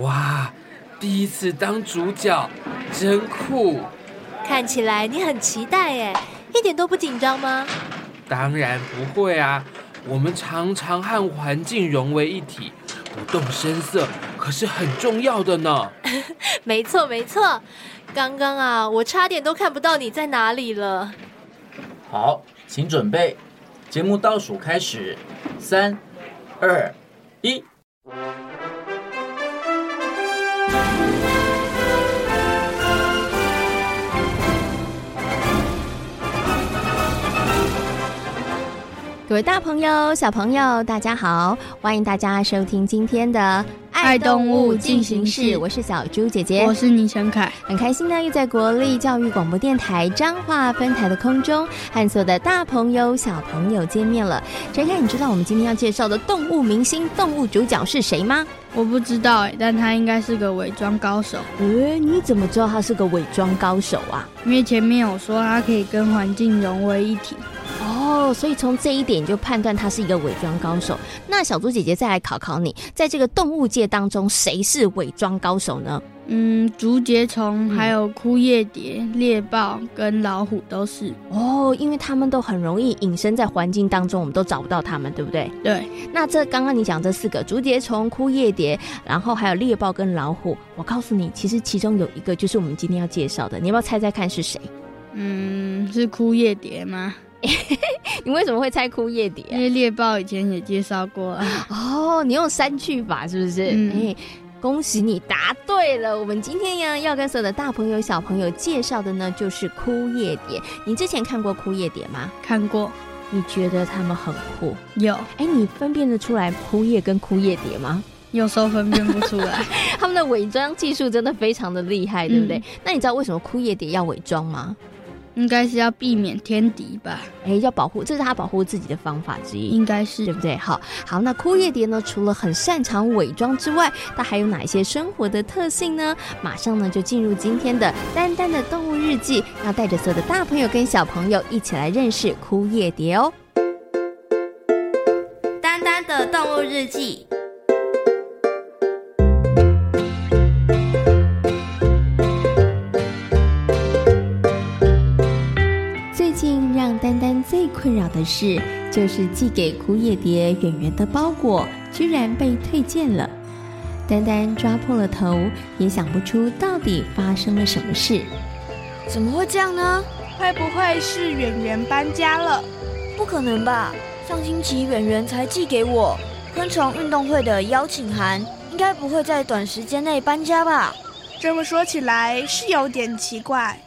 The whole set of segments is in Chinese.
哇，第一次当主角，真酷！看起来你很期待耶，一点都不紧张吗？当然不会啊，我们常常和环境融为一体，不动声色可是很重要的呢。没错没错，刚刚啊，我差点都看不到你在哪里了。好，请准备，节目倒数开始，三、二、一。各位大朋友、小朋友，大家好！欢迎大家收听今天的《爱动物进行式》，我是小猪姐姐，我是倪晨凯，很开心呢，又在国立教育广播电台彰化分台的空中和所有的大朋友、小朋友见面了。晨凯，你知道我们今天要介绍的动物明星、动物主角是谁吗？我不知道哎，但他应该是个伪装高手。诶，你怎么知道他是个伪装高手啊？因为前面有说他可以跟环境融为一体。哦，所以从这一点就判断他是一个伪装高手。那小猪姐姐再来考考你，在这个动物界当中，谁是伪装高手呢？嗯，竹节虫、还有枯叶蝶、猎豹跟老虎都是。哦，因为他们都很容易隐身在环境当中，我们都找不到他们，对不对？对。那这刚刚你讲这四个竹节虫、枯叶蝶，然后还有猎豹跟老虎，我告诉你，其实其中有一个就是我们今天要介绍的，你要不要猜猜看是谁？嗯，是枯叶蝶吗？你为什么会猜枯叶蝶？因为猎豹以前也介绍过哦。你用三去法是不是？嗯、欸，恭喜你答对了。我们今天呀要跟所有的大朋友小朋友介绍的呢，就是枯叶蝶。你之前看过枯叶蝶吗？看过。你觉得它们很酷？有。哎、欸，你分辨得出来枯叶跟枯叶蝶吗？有时候分辨不出来。他们的伪装技术真的非常的厉害，对不对？嗯、那你知道为什么枯叶蝶要伪装吗？应该是要避免天敌吧？哎、欸，要保护，这是它保护自己的方法之一。应该是，对不对？好，好，那枯叶蝶呢？除了很擅长伪装之外，它还有哪一些生活的特性呢？马上呢就进入今天的丹丹的动物日记，要带着所有的大朋友跟小朋友一起来认识枯叶蝶哦。丹丹的动物日记。的事，就是寄给枯叶蝶圆圆的包裹居然被退件了。丹丹抓破了头，也想不出到底发生了什么事。怎么会这样呢？会不会是圆圆搬家了？不可能吧！上星期圆圆才寄给我昆虫运动会的邀请函，应该不会在短时间内搬家吧？这么说起来是有点奇怪。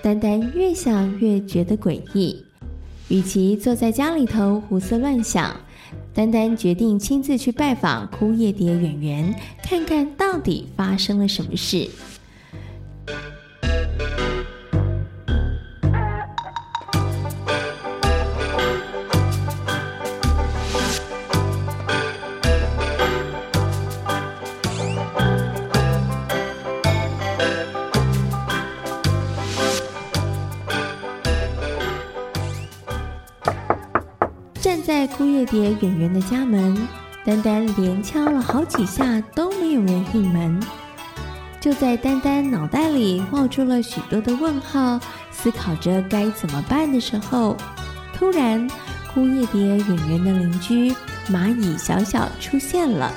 丹丹越想越觉得诡异，与其坐在家里头胡思乱想，丹丹决定亲自去拜访枯叶蝶演员，看看到底发生了什么事。在枯叶蝶圆圆的家门，丹丹连敲了好几下都没有人应门。就在丹丹脑袋里冒出了许多的问号，思考着该怎么办的时候，突然枯叶蝶圆圆的邻居蚂蚁小小出现了。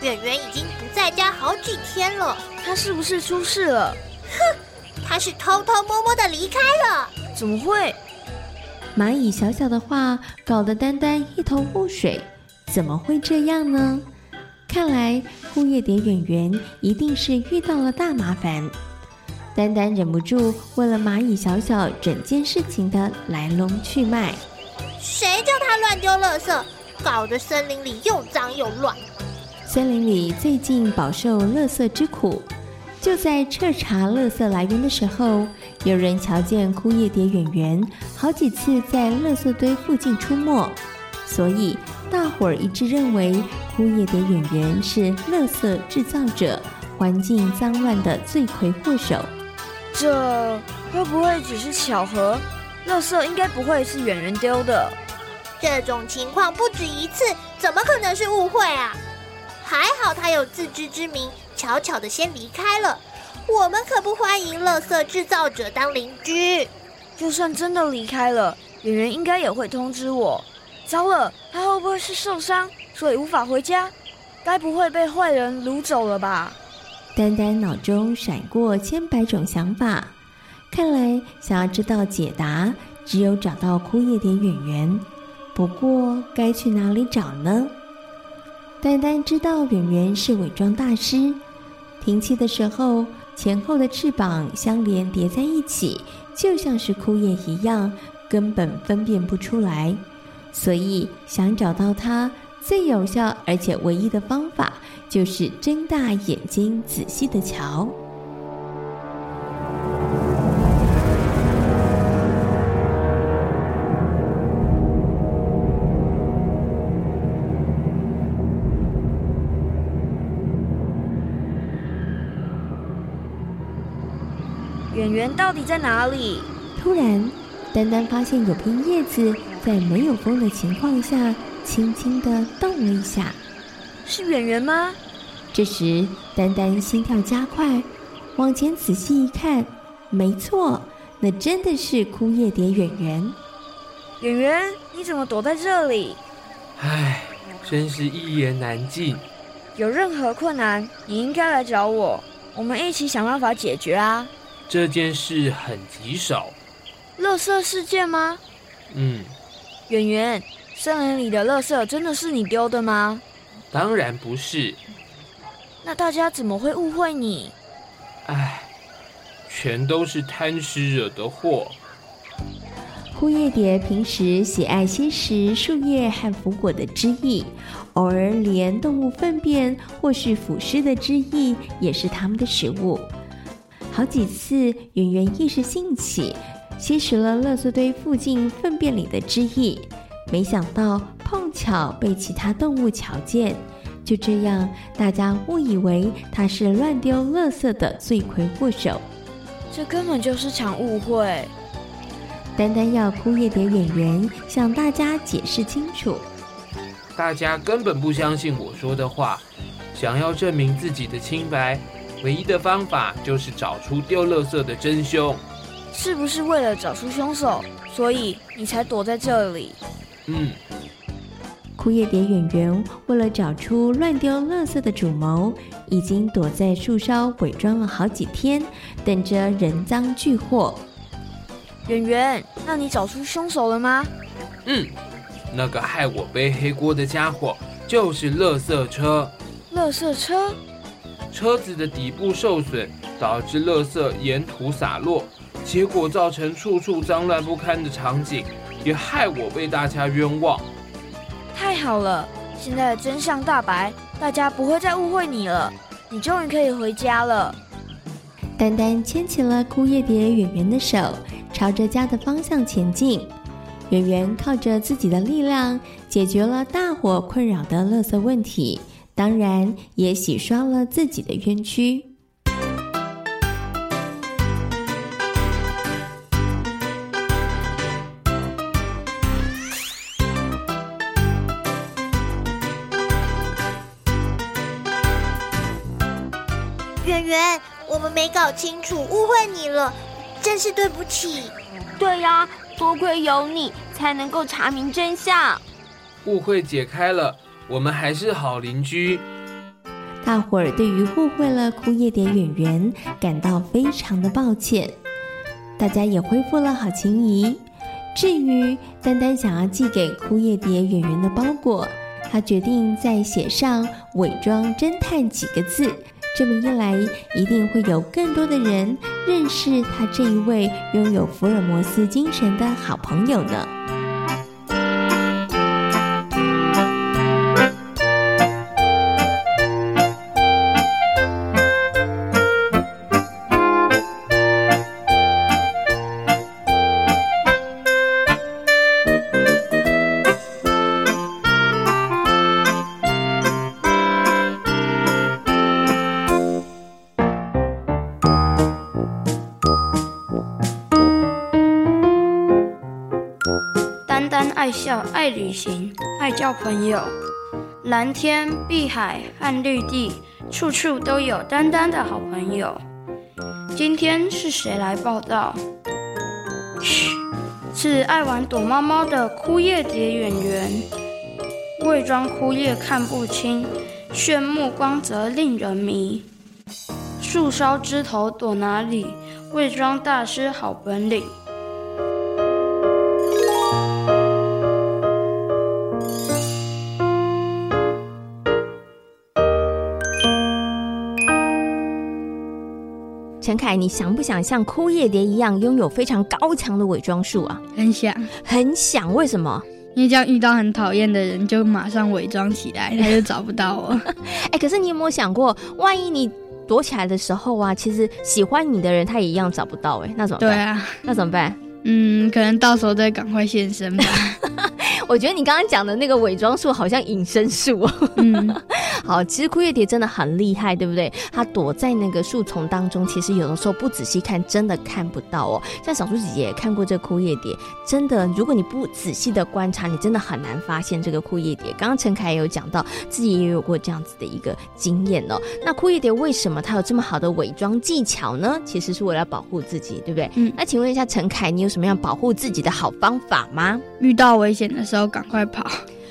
圆圆已经不在家好几天了，他是不是出事了？哼，他是偷偷摸摸的离开了。怎么会？蚂蚁小小的话搞得丹丹一头雾水，怎么会这样呢？看来护叶蝶演员一定是遇到了大麻烦。丹丹忍不住问了蚂蚁小小整件事情的来龙去脉。谁叫他乱丢垃圾，搞得森林里又脏又乱？森林里最近饱受垃圾之苦。就在彻查垃圾来源的时候，有人瞧见枯叶蝶演员好几次在垃圾堆附近出没，所以大伙儿一致认为枯叶蝶演员是垃圾制造者、环境脏乱的罪魁祸首。这会不会只是巧合？垃圾应该不会是演员丢的。这种情况不止一次，怎么可能是误会啊？还好他有自知之明。悄悄的先离开了，我们可不欢迎垃圾制造者当邻居。就算真的离开了，演员应该也会通知我。糟了，他会不会是受伤，所以无法回家？该不会被坏人掳走了吧？丹丹脑中闪过千百种想法，看来想要知道解答，只有找到枯叶蝶演员。不过该去哪里找呢？丹丹知道演员是伪装大师。停气的时候，前后的翅膀相连叠在一起，就像是枯叶一样，根本分辨不出来。所以，想找到它，最有效而且唯一的方法，就是睁大眼睛仔细的瞧。圆圆到底在哪里？突然，丹丹发现有片叶子在没有风的情况下，轻轻的动了一下。是圆圆吗？这时，丹丹心跳加快，往前仔细一看，没错，那真的是枯叶蝶圆圆。圆圆，你怎么躲在这里？唉，真是一言难尽。有任何困难，你应该来找我，我们一起想办法解决啊。这件事很棘手，垃圾事件吗？嗯，圆圆，森林里的垃圾真的是你丢的吗？当然不是。那大家怎么会误会你？唉，全都是贪吃惹的祸。枯叶蝶平时喜爱吸食树叶和腐果的汁液，偶尔连动物粪便或是腐尸的汁液也是它们的食物。好几次，圆圆一时兴起，吸食了垃圾堆附近粪便里的汁液，没想到碰巧被其他动物瞧见，就这样，大家误以为他是乱丢垃圾的罪魁祸首。这根本就是场误会。丹丹要枯叶蝶演员向大家解释清楚，大家根本不相信我说的话，想要证明自己的清白。唯一的方法就是找出丢垃圾的真凶。是不是为了找出凶手，所以你才躲在这里？嗯。枯叶蝶演员为了找出乱丢垃圾的主谋，已经躲在树梢伪装了好几天，等着人赃俱获。演员，那你找出凶手了吗？嗯，那个害我背黑锅的家伙就是垃圾车。垃圾车？车子的底部受损，导致垃圾沿途洒落，结果造成处处脏乱不堪的场景，也害我被大家冤枉。太好了，现在的真相大白，大家不会再误会你了，你终于可以回家了。丹丹牵起了枯叶蝶圆圆的手，朝着家的方向前进。圆圆靠着自己的力量，解决了大伙困扰的垃圾问题。当然，也洗刷了自己的冤屈。圆圆，我们没搞清楚，误会你了，真是对不起。对呀，多亏有你，才能够查明真相。误会解开了。我们还是好邻居。大伙儿对于误会了枯叶蝶圆圆感到非常的抱歉，大家也恢复了好情谊。至于丹丹想要寄给枯叶蝶圆圆的包裹，他决定再写上“伪装侦探”几个字。这么一来，一定会有更多的人认识他这一位拥有福尔摩斯精神的好朋友呢。旅行，爱交朋友。蓝天、碧海和绿地，处处都有丹丹的好朋友。今天是谁来报道？嘘，是爱玩躲猫猫的枯叶蝶演员。伪装枯叶看不清，炫目光则令人迷。树梢枝头躲哪里？伪装大师好本领。陈凯，你想不想像枯叶蝶一样拥有非常高强的伪装术啊？很想，很想。为什么？因为这样遇到很讨厌的人，就马上伪装起来，他就找不到我。哎，可是你有没有想过，万一你躲起来的时候啊，其实喜欢你的人他也一样找不到，哎，那怎么办？对啊，那怎么办？嗯，可能到时候再赶快现身吧。我觉得你刚刚讲的那个伪装术好像隐身术哦。嗯，好，其实枯叶蝶真的很厉害，对不对？它躲在那个树丛当中，其实有的时候不仔细看，真的看不到哦。像小猪姐姐也看过这个枯叶蝶，真的，如果你不仔细的观察，你真的很难发现这个枯叶蝶。刚刚陈凯也有讲到，自己也有过这样子的一个经验哦。那枯叶蝶为什么它有这么好的伪装技巧呢？其实是为了保护自己，对不对？嗯。那请问一下陈凯，你有什么样保护自己的好方法吗？遇到危险的时候。赶快跑，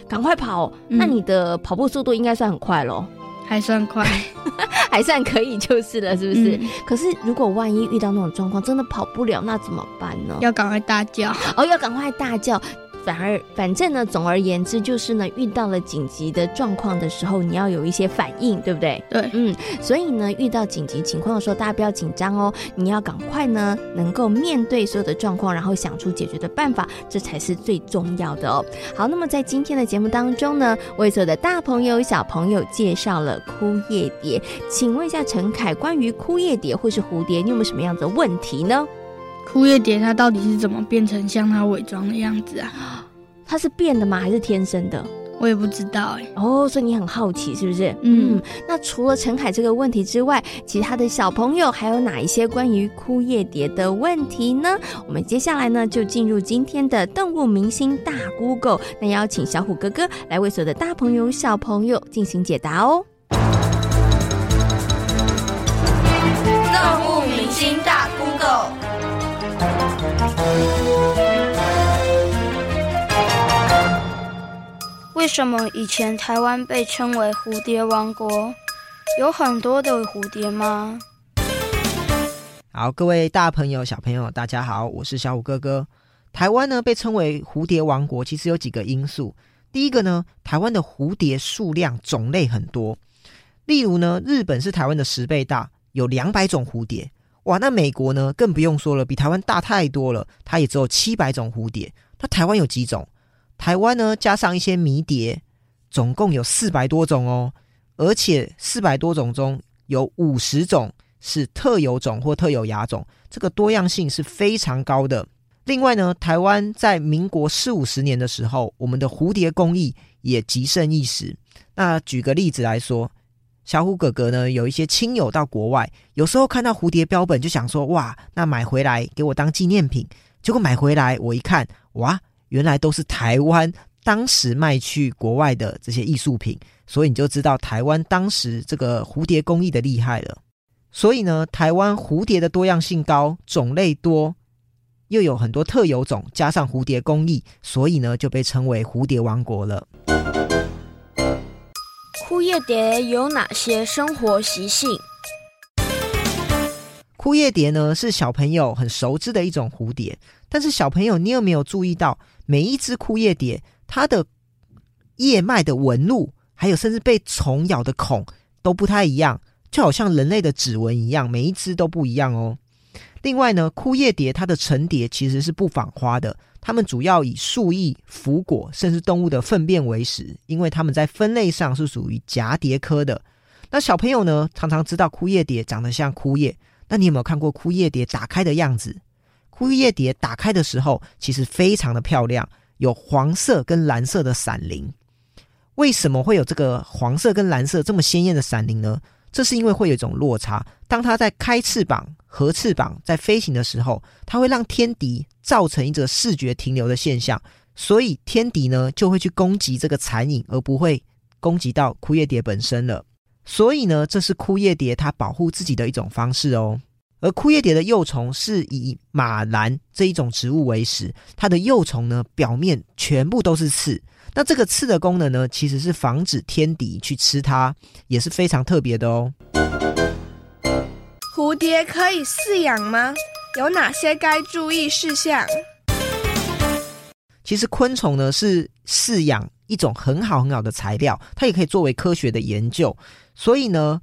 赶快跑！嗯、那你的跑步速度应该算很快喽，还算快，还算可以就是了，是不是？嗯、可是如果万一遇到那种状况，真的跑不了，那怎么办呢？要赶快大叫哦，要赶快大叫。反而，反正呢，总而言之，就是呢，遇到了紧急的状况的时候，你要有一些反应，对不对？对，嗯，所以呢，遇到紧急情况的时候，大家不要紧张哦，你要赶快呢，能够面对所有的状况，然后想出解决的办法，这才是最重要的哦。好，那么在今天的节目当中呢，为所有的大朋友、小朋友介绍了枯叶蝶，请问一下陈凯，关于枯叶蝶或是蝴蝶，你有没有什么样的问题呢？枯叶蝶它到底是怎么变成像它伪装的样子啊？它是变的吗？还是天生的？我也不知道哎。哦，所以你很好奇是不是？嗯，嗯。那除了陈凯这个问题之外，其他的小朋友还有哪一些关于枯叶蝶的问题呢？我们接下来呢就进入今天的动物明星大 Google，那邀请小虎哥哥来为所有的大朋友小朋友进行解答哦。动物明星大为什么以前台湾被称为蝴蝶王国？有很多的蝴蝶吗？好，各位大朋友、小朋友，大家好，我是小五哥哥。台湾呢被称为蝴蝶王国，其实有几个因素。第一个呢，台湾的蝴蝶数量种类很多，例如呢，日本是台湾的十倍大，有两百种蝴蝶。哇，那美国呢更不用说了，比台湾大太多了，它也只有七百种蝴蝶。那台湾有几种？台湾呢，加上一些迷蝶，总共有四百多种哦，而且四百多种中有五十种是特有种或特有亚种，这个多样性是非常高的。另外呢，台湾在民国四五十年的时候，我们的蝴蝶工艺也极盛一时。那举个例子来说，小虎哥哥呢有一些亲友到国外，有时候看到蝴蝶标本就想说，哇，那买回来给我当纪念品。结果买回来我一看，哇！原来都是台湾当时卖去国外的这些艺术品，所以你就知道台湾当时这个蝴蝶工艺的厉害了。所以呢，台湾蝴蝶的多样性高，种类多，又有很多特有种，加上蝴蝶工艺，所以呢就被称为蝴蝶王国了。枯叶蝶有哪些生活习性？枯叶蝶呢是小朋友很熟知的一种蝴蝶，但是小朋友，你有没有注意到？每一只枯叶蝶，它的叶脉的纹路，还有甚至被虫咬的孔都不太一样，就好像人类的指纹一样，每一只都不一样哦。另外呢，枯叶蝶它的成蝶其实是不访花的，它们主要以树液、腐果甚至动物的粪便为食，因为它们在分类上是属于蛱蝶科的。那小朋友呢，常常知道枯叶蝶长得像枯叶，那你有没有看过枯叶蝶打开的样子？枯叶蝶打开的时候，其实非常的漂亮，有黄色跟蓝色的闪灵。为什么会有这个黄色跟蓝色这么鲜艳的闪灵呢？这是因为会有一种落差，当它在开翅膀、合翅膀在飞行的时候，它会让天敌造成一个视觉停留的现象，所以天敌呢就会去攻击这个残影，而不会攻击到枯叶蝶本身了。所以呢，这是枯叶蝶它保护自己的一种方式哦。而枯叶蝶的幼虫是以马兰这一种植物为食，它的幼虫呢表面全部都是刺。那这个刺的功能呢，其实是防止天敌去吃它，也是非常特别的哦。蝴蝶可以饲养吗？有哪些该注意事项？其实昆虫呢是饲养一种很好很好的材料，它也可以作为科学的研究。所以呢，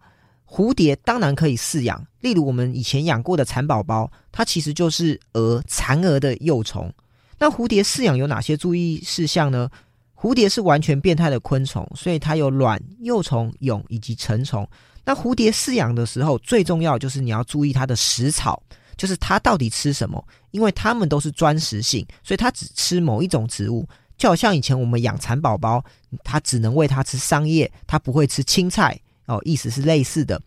蝴蝶当然可以饲养。例如我们以前养过的蚕宝宝，它其实就是蛾蚕蛾的幼虫。那蝴蝶饲养有哪些注意事项呢？蝴蝶是完全变态的昆虫，所以它有卵、幼虫、蛹以及成虫。那蝴蝶饲养的时候，最重要就是你要注意它的食草，就是它到底吃什么，因为它们都是专食性，所以它只吃某一种植物。就好像以前我们养蚕宝宝，它只能喂它吃桑叶，它不会吃青菜哦，意思是类似的。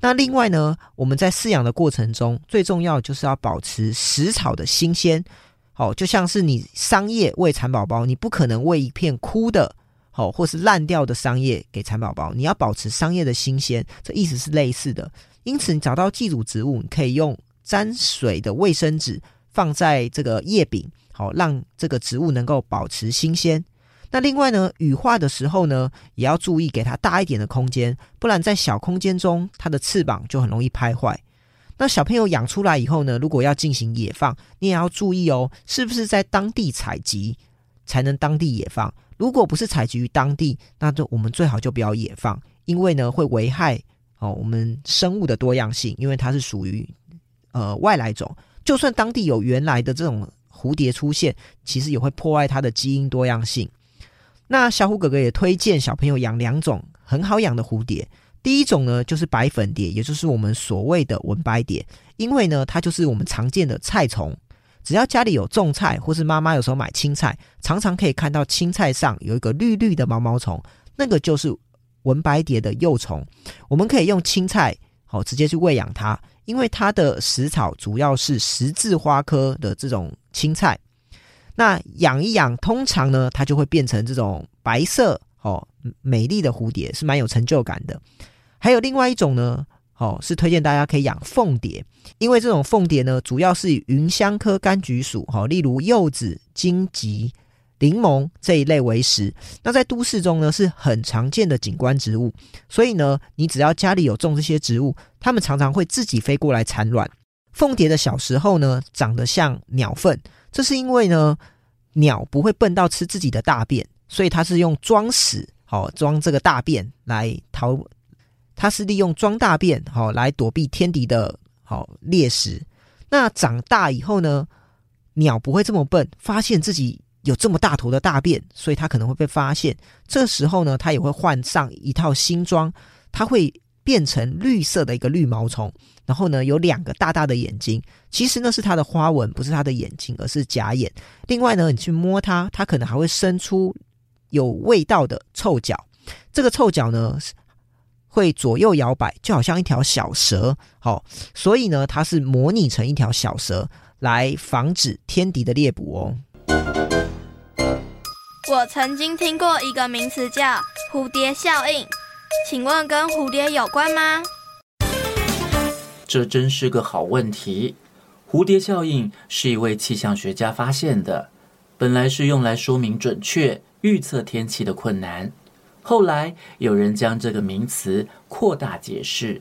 那另外呢，我们在饲养的过程中，最重要就是要保持食草的新鲜。好，就像是你桑叶喂蚕宝宝，你不可能喂一片枯的，好或是烂掉的桑叶给蚕宝宝，你要保持桑叶的新鲜，这意思是类似的。因此，你找到寄主植物，你可以用沾水的卫生纸放在这个叶柄，好让这个植物能够保持新鲜。那另外呢，羽化的时候呢，也要注意给它大一点的空间，不然在小空间中，它的翅膀就很容易拍坏。那小朋友养出来以后呢，如果要进行野放，你也要注意哦，是不是在当地采集才能当地野放？如果不是采集于当地，那就我们最好就不要野放，因为呢会危害哦我们生物的多样性，因为它是属于呃外来种，就算当地有原来的这种蝴蝶出现，其实也会破坏它的基因多样性。那小虎哥哥也推荐小朋友养两种很好养的蝴蝶。第一种呢，就是白粉蝶，也就是我们所谓的纹白蝶，因为呢，它就是我们常见的菜虫。只要家里有种菜，或是妈妈有时候买青菜，常常可以看到青菜上有一个绿绿的毛毛虫，那个就是纹白蝶的幼虫。我们可以用青菜好直接去喂养它，因为它的食草主要是十字花科的这种青菜。那养一养，通常呢，它就会变成这种白色哦美丽的蝴蝶，是蛮有成就感的。还有另外一种呢，哦，是推荐大家可以养凤蝶，因为这种凤蝶呢，主要是以芸香科柑橘属，哈，例如柚子、荆棘、柠檬这一类为食。那在都市中呢，是很常见的景观植物，所以呢，你只要家里有种这些植物，它们常常会自己飞过来产卵。凤蝶的小时候呢，长得像鸟粪，这是因为呢，鸟不会笨到吃自己的大便，所以它是用装屎，好装这个大便来逃。它是利用装大便好、哦、来躲避天敌的好猎食。那长大以后呢，鸟不会这么笨，发现自己有这么大坨的大便，所以它可能会被发现。这时候呢，它也会换上一套新装，它会变成绿色的一个绿毛虫，然后呢，有两个大大的眼睛。其实呢，是它的花纹，不是它的眼睛，而是假眼。另外呢，你去摸它，它可能还会伸出有味道的臭脚。这个臭脚呢，会左右摇摆，就好像一条小蛇，好、所以呢，它是模拟成一条小蛇来防止天敌的猎捕哦。我曾经听过一个名词叫蝴蝶效应，请问跟蝴蝶有关吗？这真是个好问题。蝴蝶效应是一位气象学家发现的，本来是用来说明准确预测天气的困难。后来有人将这个名词扩大解释。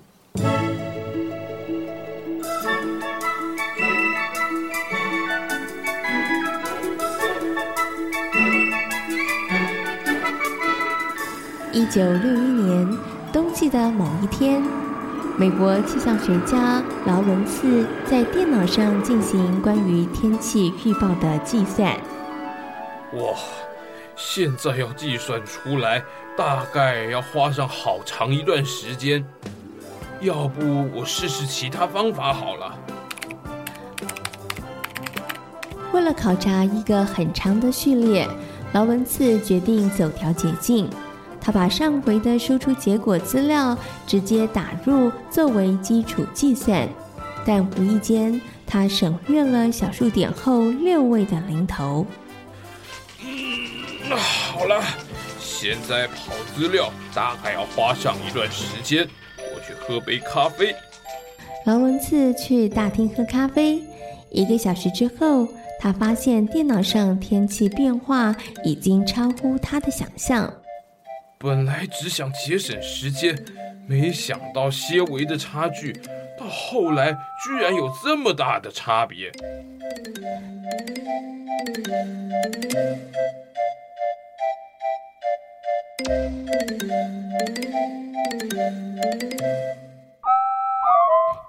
一九六一年冬季的某一天，美国气象学家劳伦茨在电脑上进行关于天气预报的计算。哇，现在要计算出来，大概要花上好长一段时间。要不我试试其他方法好了。为了考察一个很长的序列，劳伦茨决定走条捷径。他把上回的输出结果资料直接打入作为基础计算，但无意间他省略了小数点后六位的零头。嗯，好了，现在跑资料大概要花上一段时间，我去喝杯咖啡。劳伦茨去大厅喝咖啡，一个小时之后，他发现电脑上天气变化已经超乎他的想象。本来只想节省时间，没想到些微的差距，到后来居然有这么大的差别。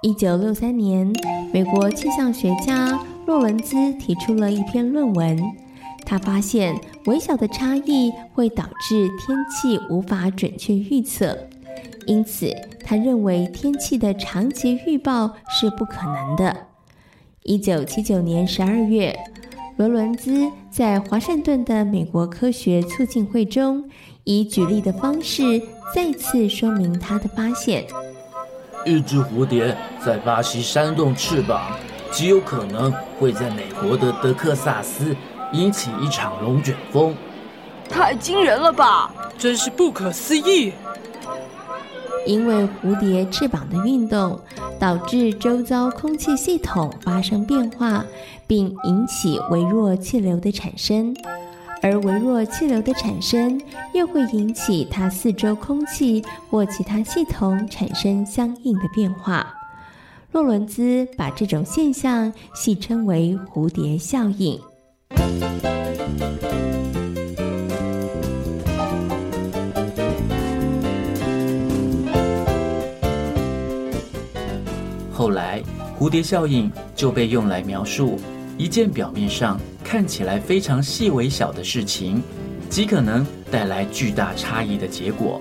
一九六三年，美国气象学家洛伦兹提出了一篇论文。他发现微小的差异会导致天气无法准确预测，因此他认为天气的长期预报是不可能的。一九七九年十二月，罗伦兹在华盛顿的美国科学促进会中，以举例的方式再次说明他的发现：一只蝴蝶在巴西扇动翅膀，极有可能会在美国的德克萨斯。引起一场龙卷风，太惊人了吧！真是不可思议。因为蝴蝶翅膀的运动，导致周遭空气系统发生变化，并引起微弱气流的产生。而微弱气流的产生，又会引起它四周空气或其他系统产生相应的变化。洛伦兹把这种现象戏称为蝴蝶效应。后来，蝴蝶效应就被用来描述一件表面上看起来非常细微小的事情，极可能带来巨大差异的结果。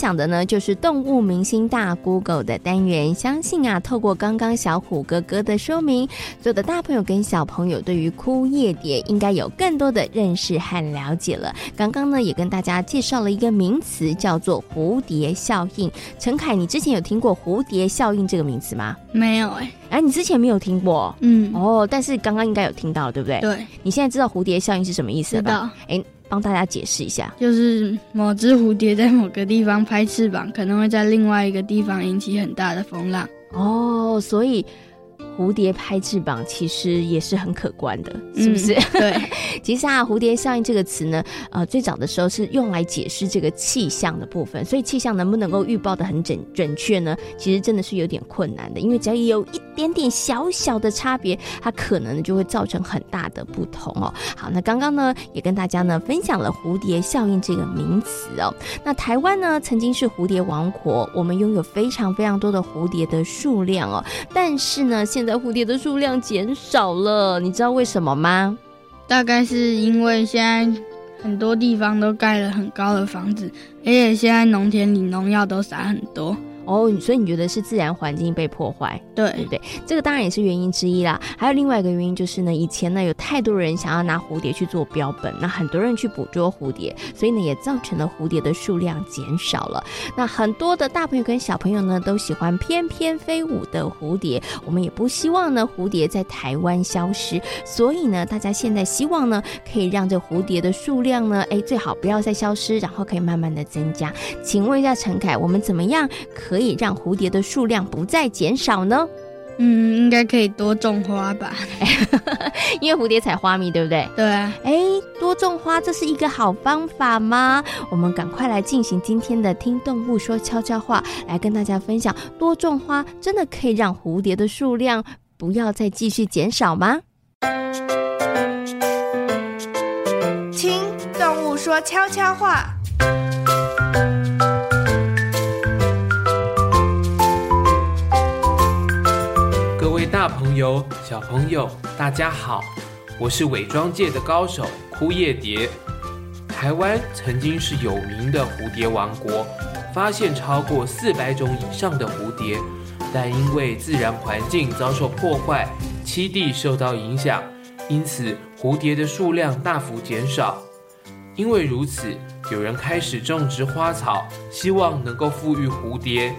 享的呢，就是动物明星大 Google 的单元。相信啊，透过刚刚小虎哥哥的说明，所有的大朋友跟小朋友对于枯叶蝶应该有更多的认识和了解了。刚刚呢，也跟大家介绍了一个名词，叫做蝴蝶效应。陈凯，你之前有听过蝴蝶效应这个名词吗？没有哎、欸，哎，你之前没有听过？嗯，哦，但是刚刚应该有听到，对不对？对。你现在知道蝴蝶效应是什么意思了吧？知道。哎。帮大家解释一下，就是某只蝴蝶在某个地方拍翅膀，可能会在另外一个地方引起很大的风浪。哦，所以。蝴蝶拍翅膀其实也是很可观的，是不是？嗯、对，其实啊，蝴蝶效应这个词呢，呃，最早的时候是用来解释这个气象的部分，所以气象能不能够预报的很准准确呢？其实真的是有点困难的，因为只要有一点点小小的差别，它可能就会造成很大的不同哦。好，那刚刚呢也跟大家呢分享了蝴蝶效应这个名词哦。那台湾呢曾经是蝴蝶王国，我们拥有非常非常多的蝴蝶的数量哦，但是呢现现在。蝴蝶的数量减少了，你知道为什么吗？大概是因为现在很多地方都盖了很高的房子，而且现在农田里农药都撒很多。哦，所以你觉得是自然环境被破坏，对，对不对？这个当然也是原因之一啦。还有另外一个原因就是呢，以前呢有太多人想要拿蝴蝶去做标本，那很多人去捕捉蝴蝶，所以呢也造成了蝴蝶的数量减少了。那很多的大朋友跟小朋友呢都喜欢翩翩飞舞的蝴蝶，我们也不希望呢蝴蝶在台湾消失，所以呢大家现在希望呢可以让这蝴蝶的数量呢，哎最好不要再消失，然后可以慢慢的增加。请问一下陈凯，我们怎么样可以？可以让蝴蝶的数量不再减少呢？嗯，应该可以多种花吧，因为蝴蝶采花蜜，对不对？对啊。哎，多种花，这是一个好方法吗？我们赶快来进行今天的听动物说悄悄话，来跟大家分享，多种花真的可以让蝴蝶的数量不要再继续减少吗？听动物说悄悄话。大朋友、小朋友，大家好，我是伪装界的高手枯叶蝶。台湾曾经是有名的蝴蝶王国，发现超过四百种以上的蝴蝶，但因为自然环境遭受破坏，栖地受到影响，因此蝴蝶的数量大幅减少。因为如此，有人开始种植花草，希望能够复育蝴蝶。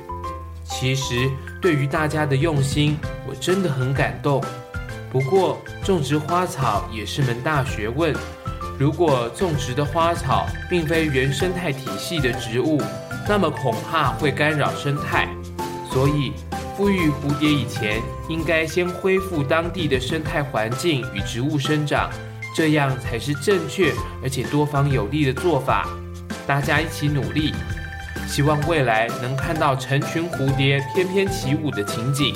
其实，对于大家的用心，我真的很感动。不过，种植花草也是门大学问。如果种植的花草并非原生态体系的植物，那么恐怕会干扰生态。所以，复育蝴蝶以前，应该先恢复当地的生态环境与植物生长，这样才是正确而且多方有利的做法。大家一起努力。希望未来能看到成群蝴蝶翩翩起舞的情景。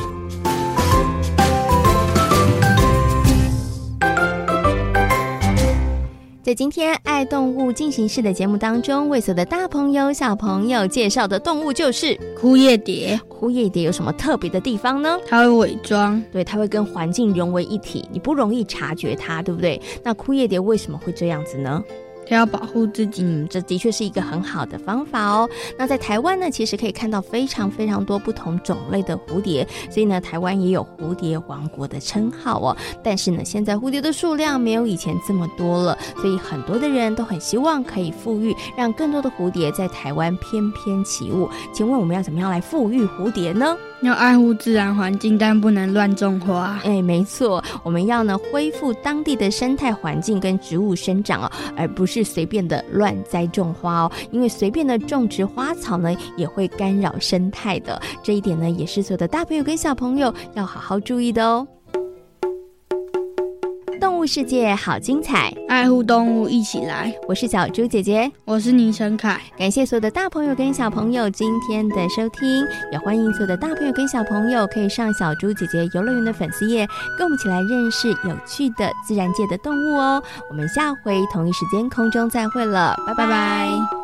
在今天爱动物进行式的节目当中，为所有的大朋友、小朋友介绍的动物就是枯叶蝶。枯叶蝶有什么特别的地方呢？它会伪装，对，它会跟环境融为一体，你不容易察觉它，对不对？那枯叶蝶为什么会这样子呢？要保护自己，嗯，这的确是一个很好的方法哦。那在台湾呢，其实可以看到非常非常多不同种类的蝴蝶，所以呢，台湾也有蝴蝶王国的称号哦。但是呢，现在蝴蝶的数量没有以前这么多了，所以很多的人都很希望可以复育，让更多的蝴蝶在台湾翩翩起舞。请问我们要怎么样来复育蝴蝶呢？要爱护自然环境，但不能乱种花。哎，没错，我们要呢恢复当地的生态环境跟植物生长哦，而不是随便的乱栽种花哦。因为随便的种植花草呢，也会干扰生态的。这一点呢，也是所有的大朋友跟小朋友要好好注意的哦。世界好精彩，爱护动物一起来。我是小猪姐姐，我是倪晨凯。感谢所有的大朋友跟小朋友今天的收听，也欢迎所有的大朋友跟小朋友可以上小猪姐姐游乐园的粉丝页，跟我们一起来认识有趣的自然界的动物哦。我们下回同一时间空中再会了，拜拜拜。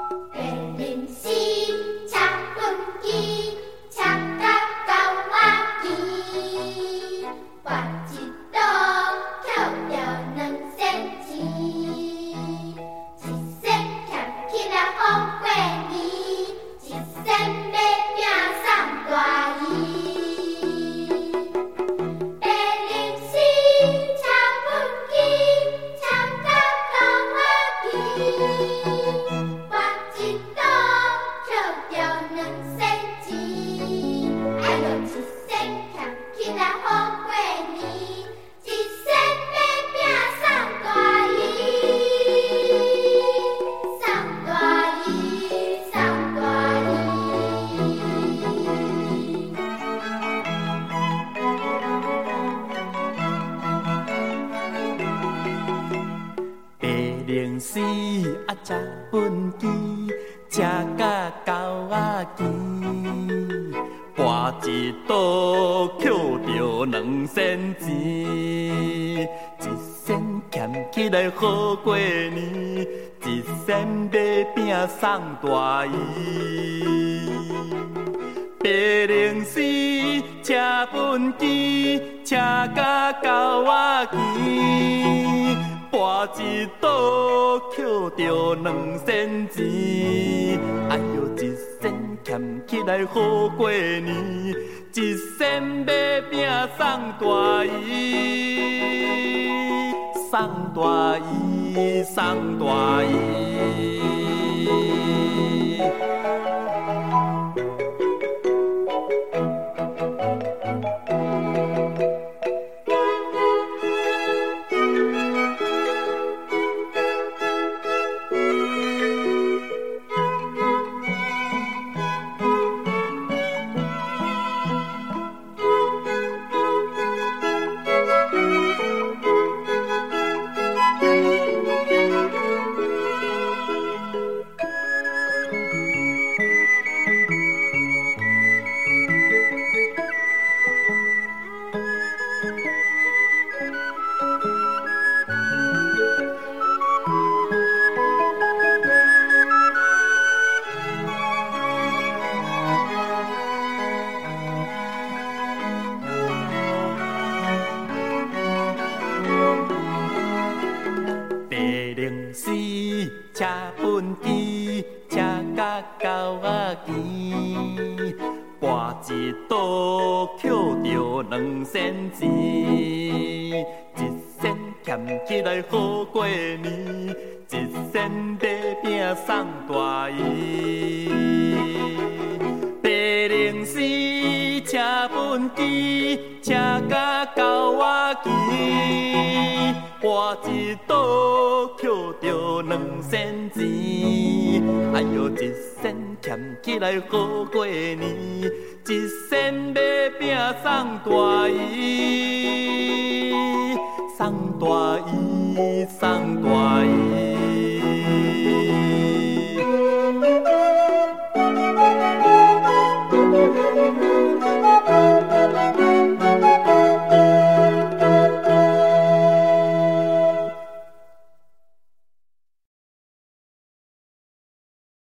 丝啊，食粪箕，食甲狗仔饥。搬一刀，捡着两仙钱，一仙俭起来好过年，一仙买饼送大姨，白灵丝车畚箕，车甲狗仔牵，跋一倒捡着两仙钱。哎哟，一仙俭起来好过年，一仙买饼送大姨，送大姨，送大姨。跋一倒抾着两仙钱，一仙俭起来好过年，一仙买饼送大姨。白龙丝车畚箕，车甲狗仔骑，跋一倒抾着两仙钱，哎呦一仙俭起来好过年，一仙买饼送大姨，送大姨，送大姨。